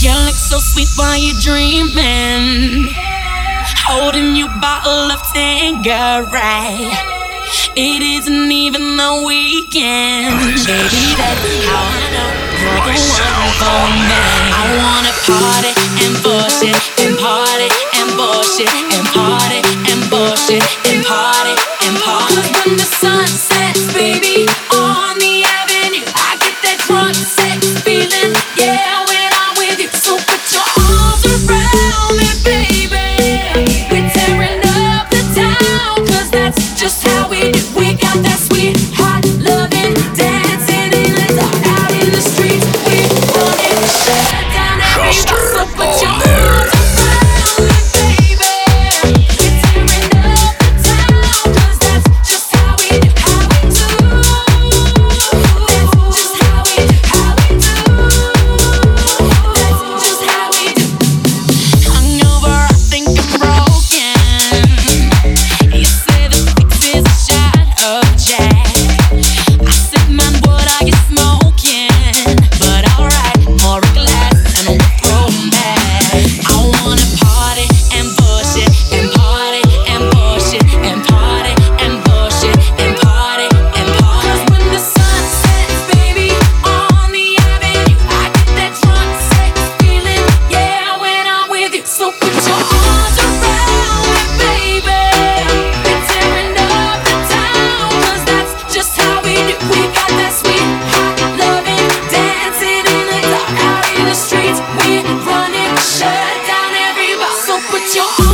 You look so sweet while you're dreaming. Holding your bottle of Tanqueray. It isn't even the weekend. Baby, that's how I know you're the one for me. I wanna party and bullshit, and party and bullshit, and party and bullshit, and party and party. Cause when the sun sets, baby, on the avenue, I get that drunk sex. put your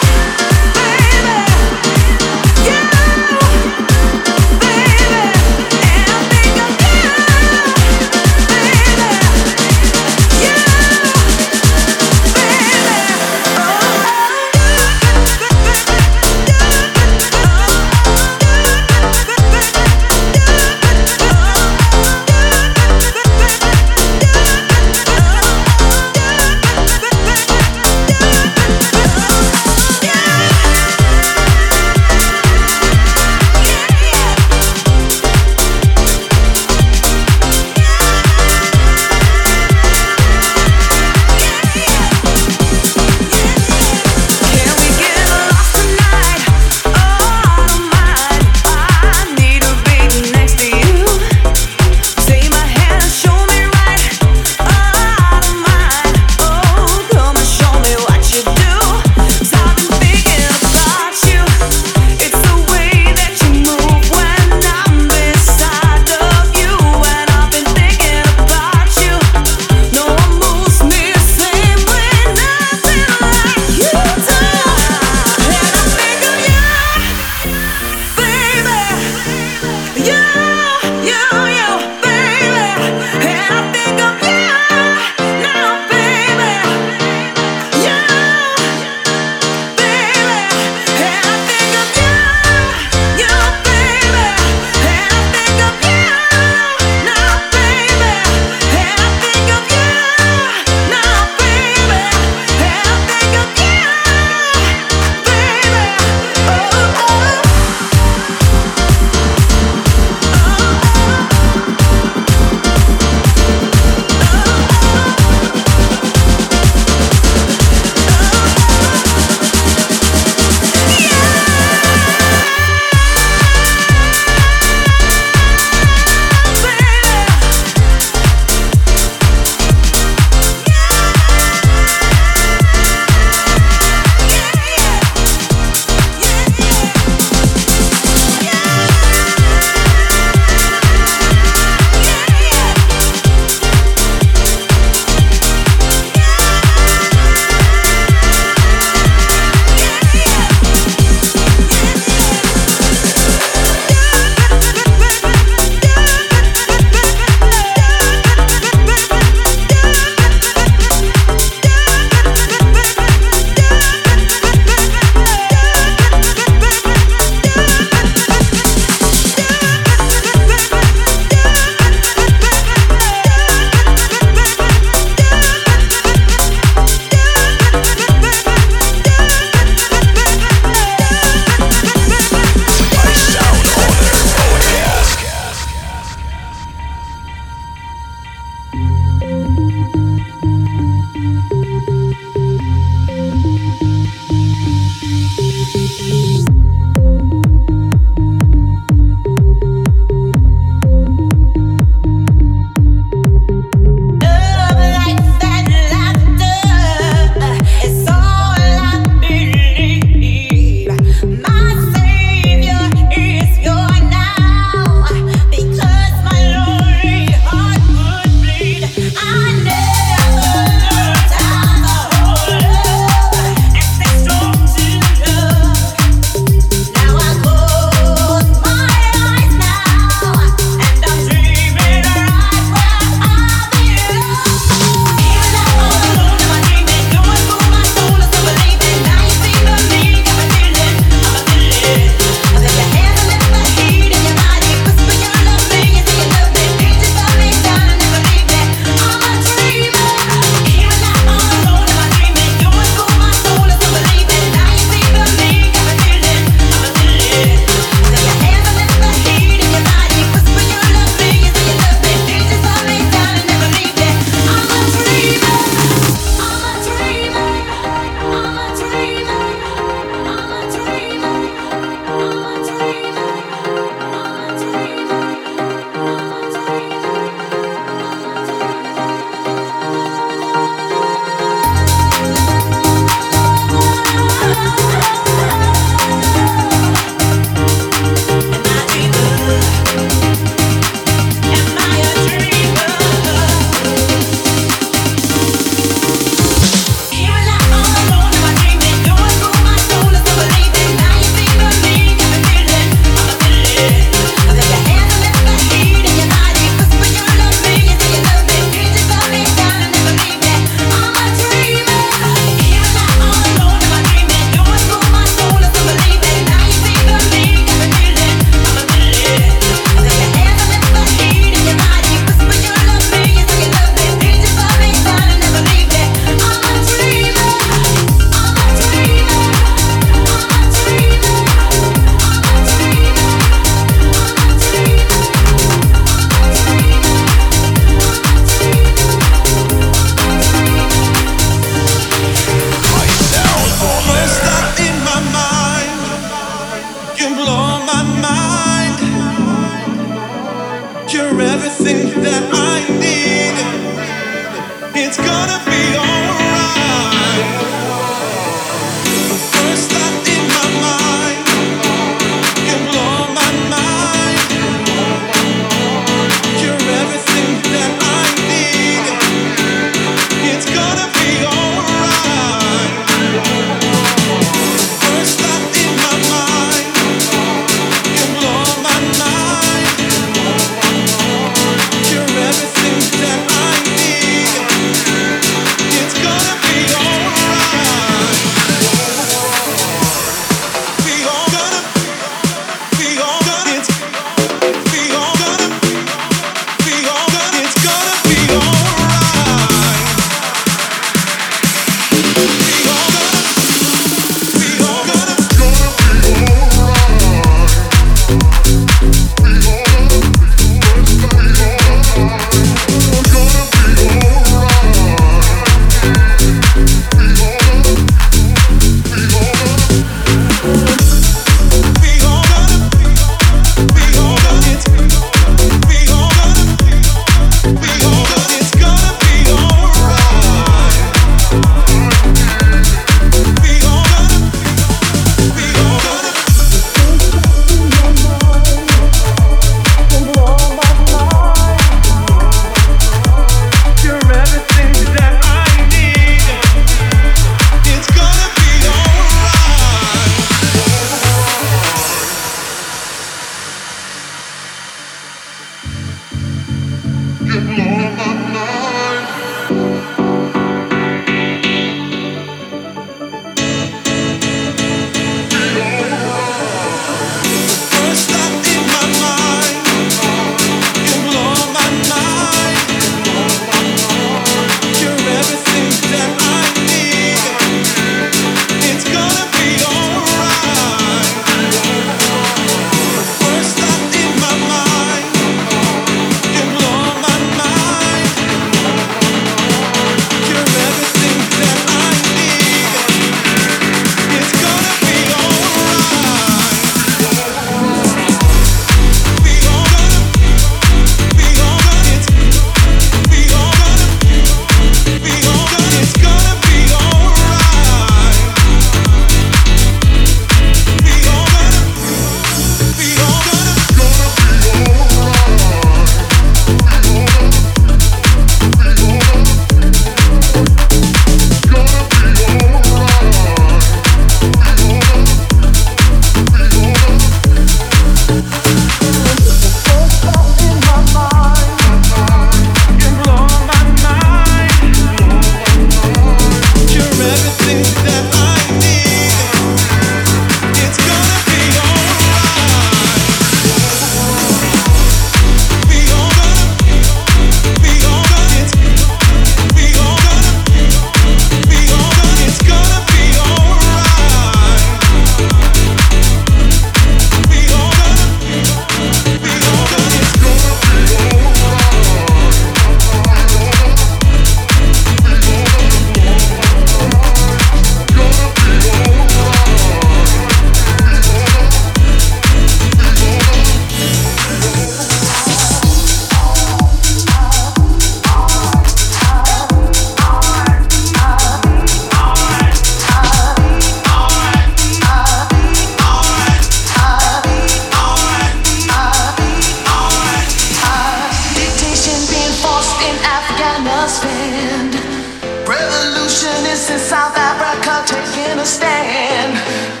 in a stand.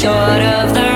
short of the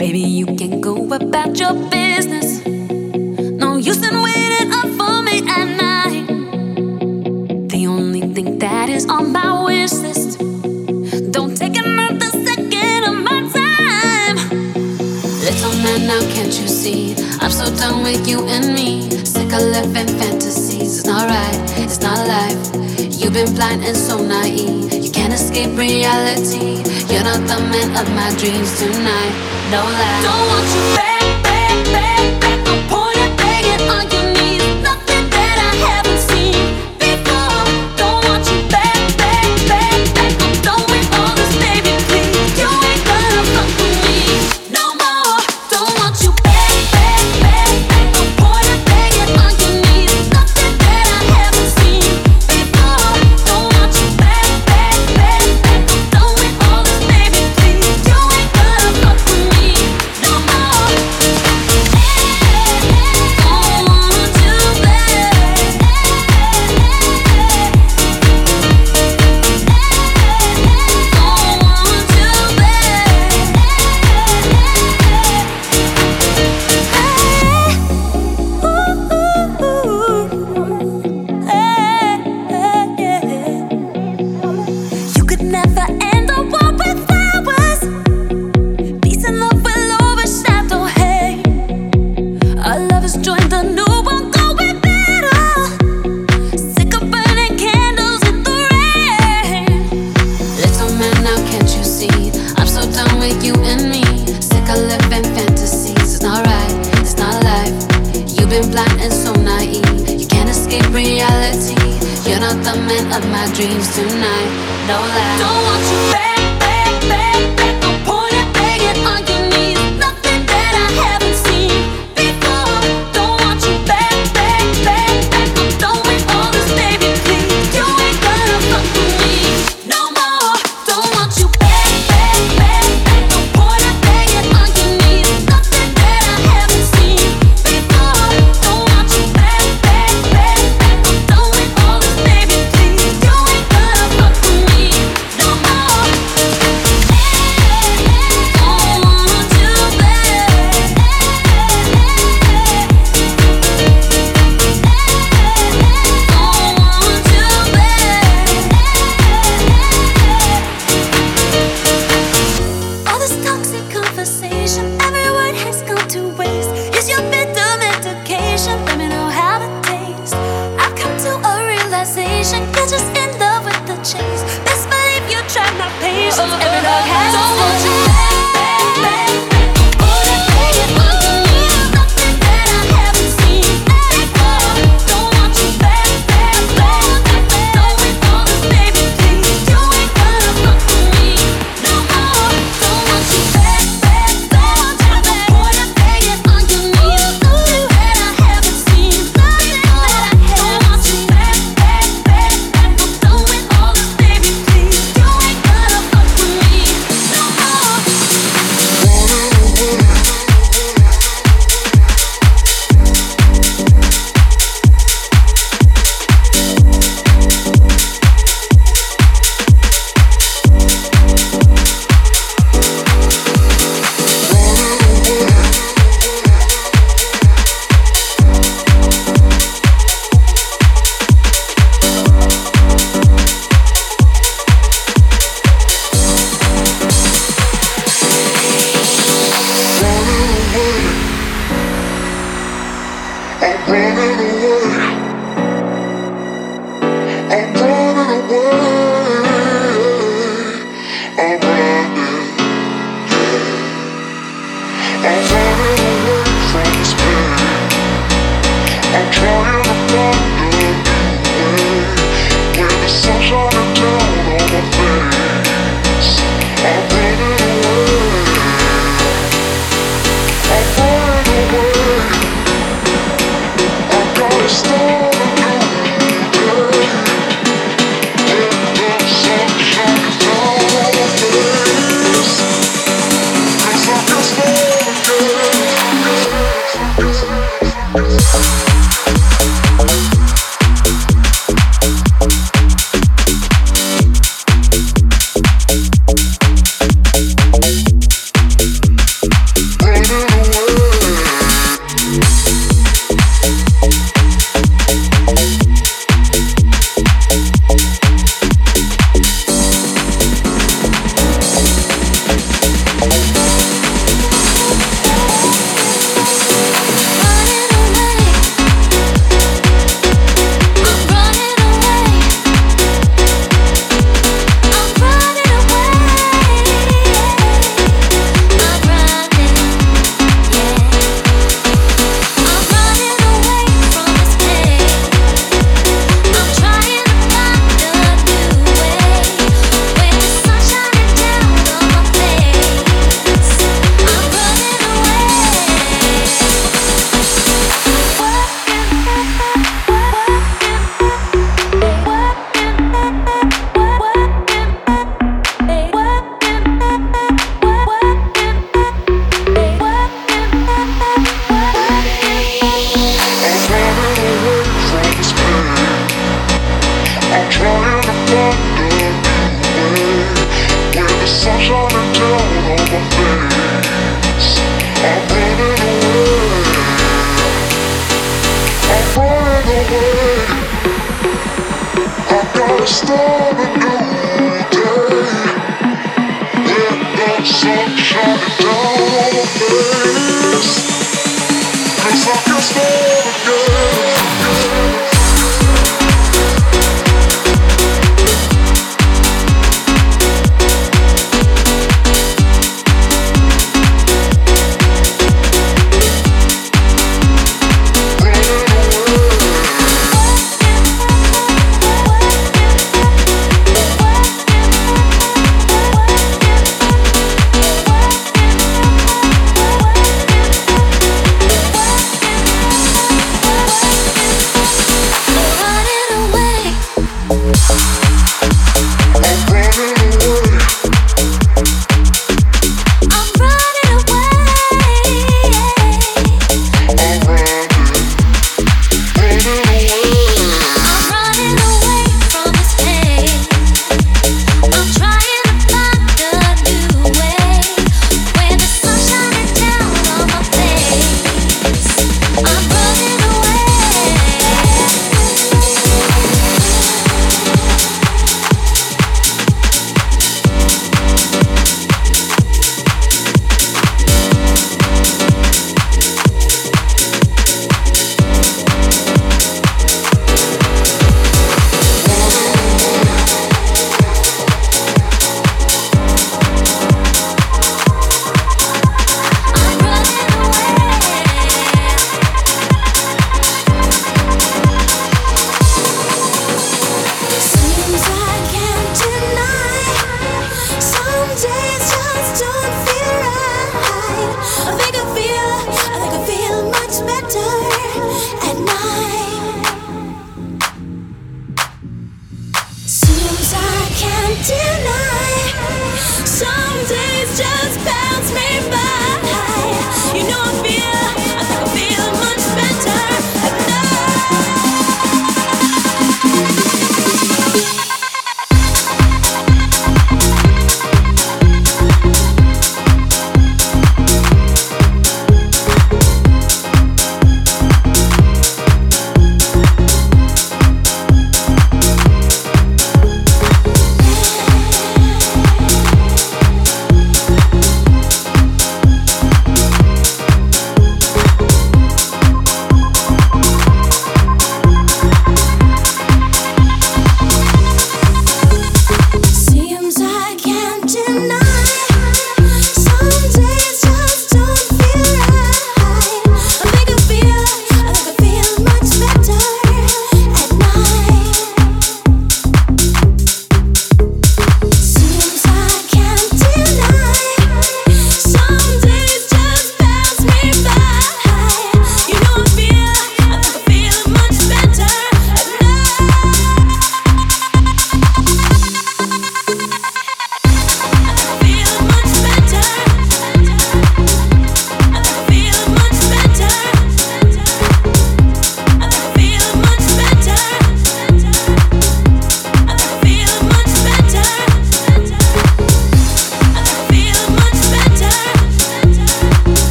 Baby, you can go about your business. No use in waiting up for me at night. The only thing that is on my wish list. Don't take another second of my time. Little man, now can't you see? I'm so done with you and me. Sick of living fantasies. It's not right, it's not life. You've been blind and so naive. You can't escape reality. You're not the man of my dreams tonight no lie. Don't want you back. blind and so naive. You can't escape reality. You're not the man of my dreams tonight. No lie. Don't want you back.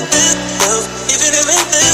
Thank you.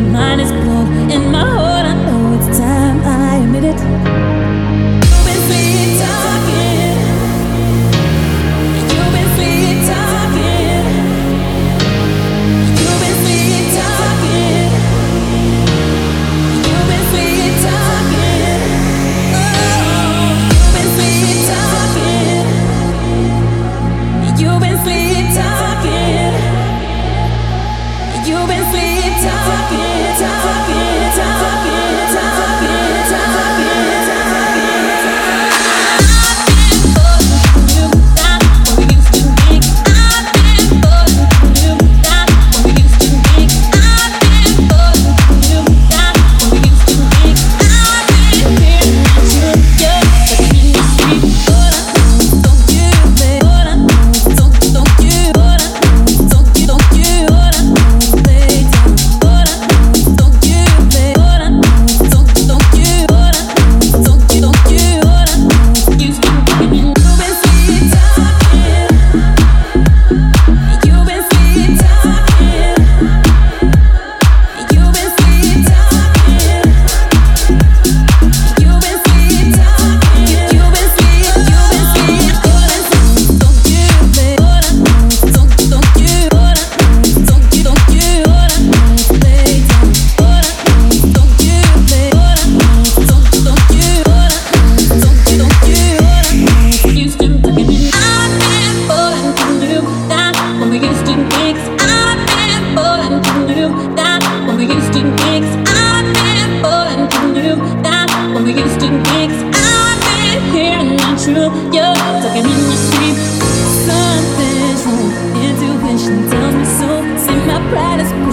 Mine is blood in my heart. true. You're talking in your sleep. Something's wrong. Intuition tells me so. See, my pride is.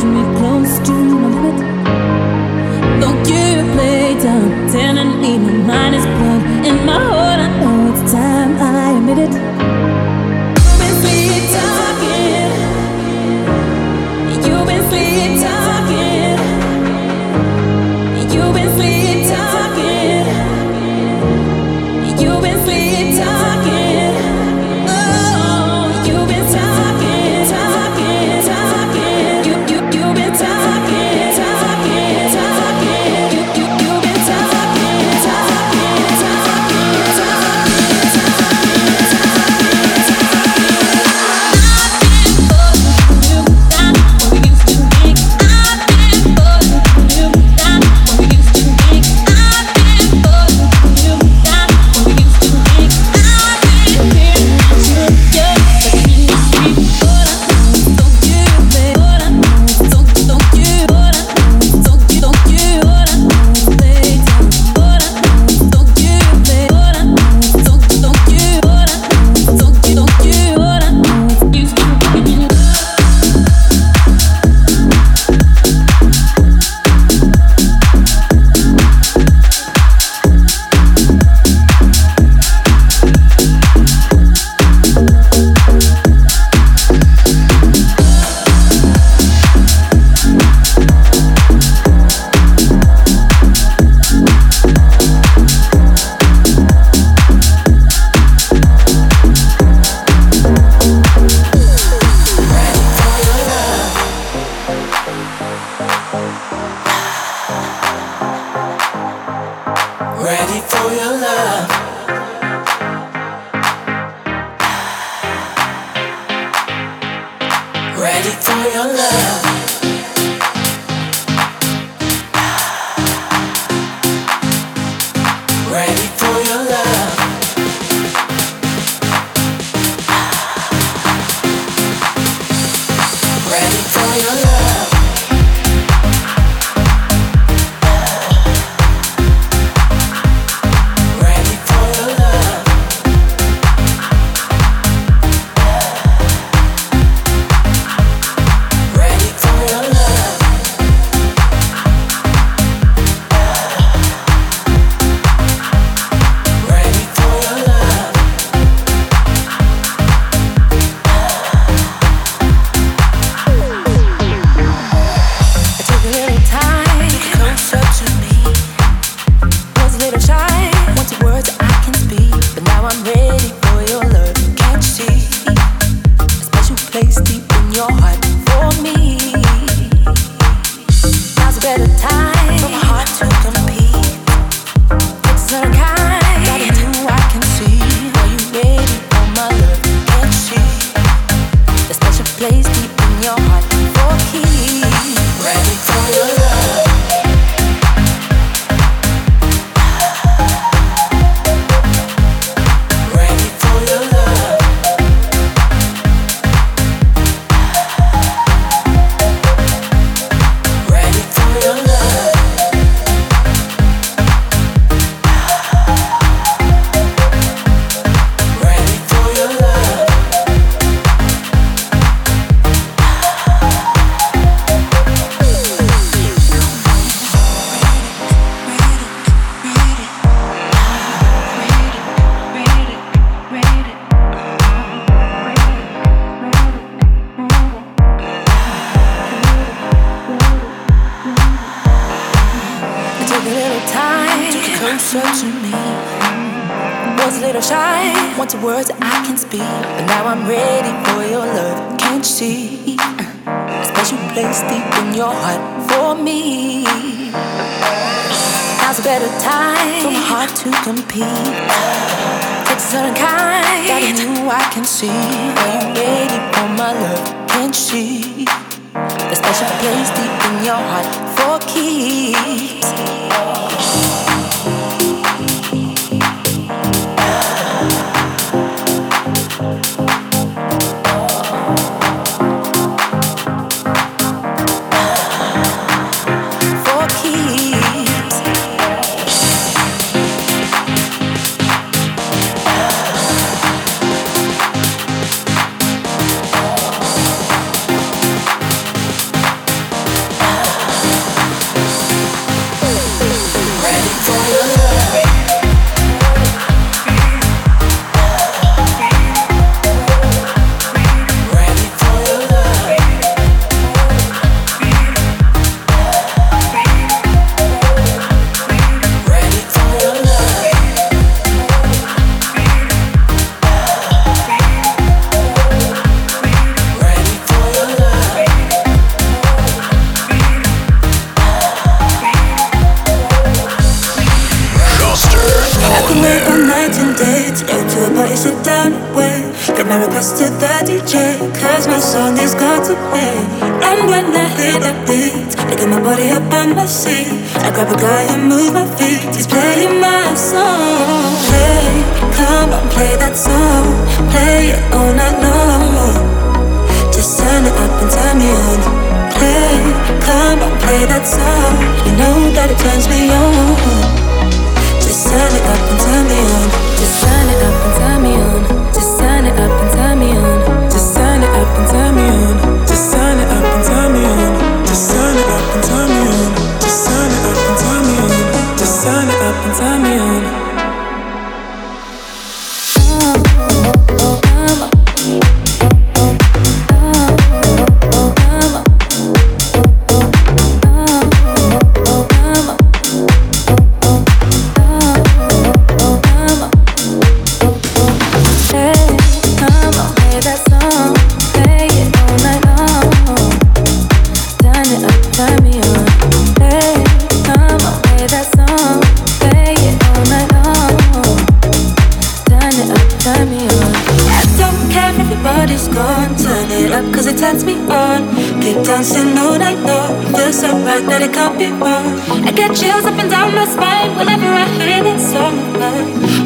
right that it can't be wrong. I get chills up and down my spine whenever I hear that song.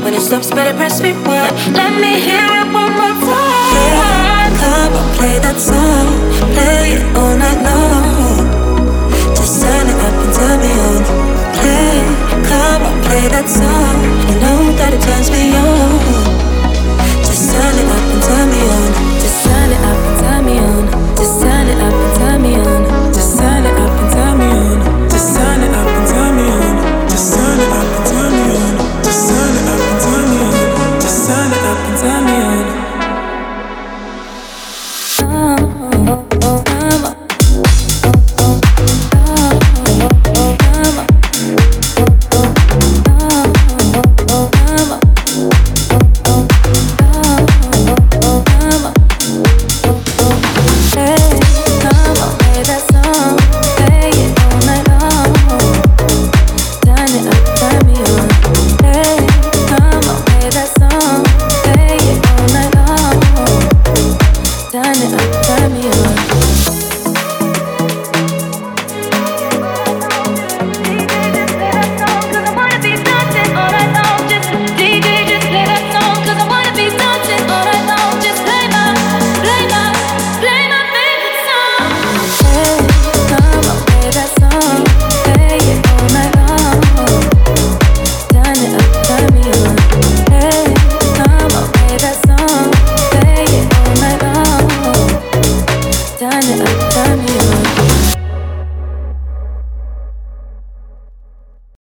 When it stops, better press rewind. Let me hear it one more time. Come and play that song, play it all night long. Just turn it up and turn me on. Play, come and play that song. You know that it turns me on. Just turn it up and turn me on. Just turn it up.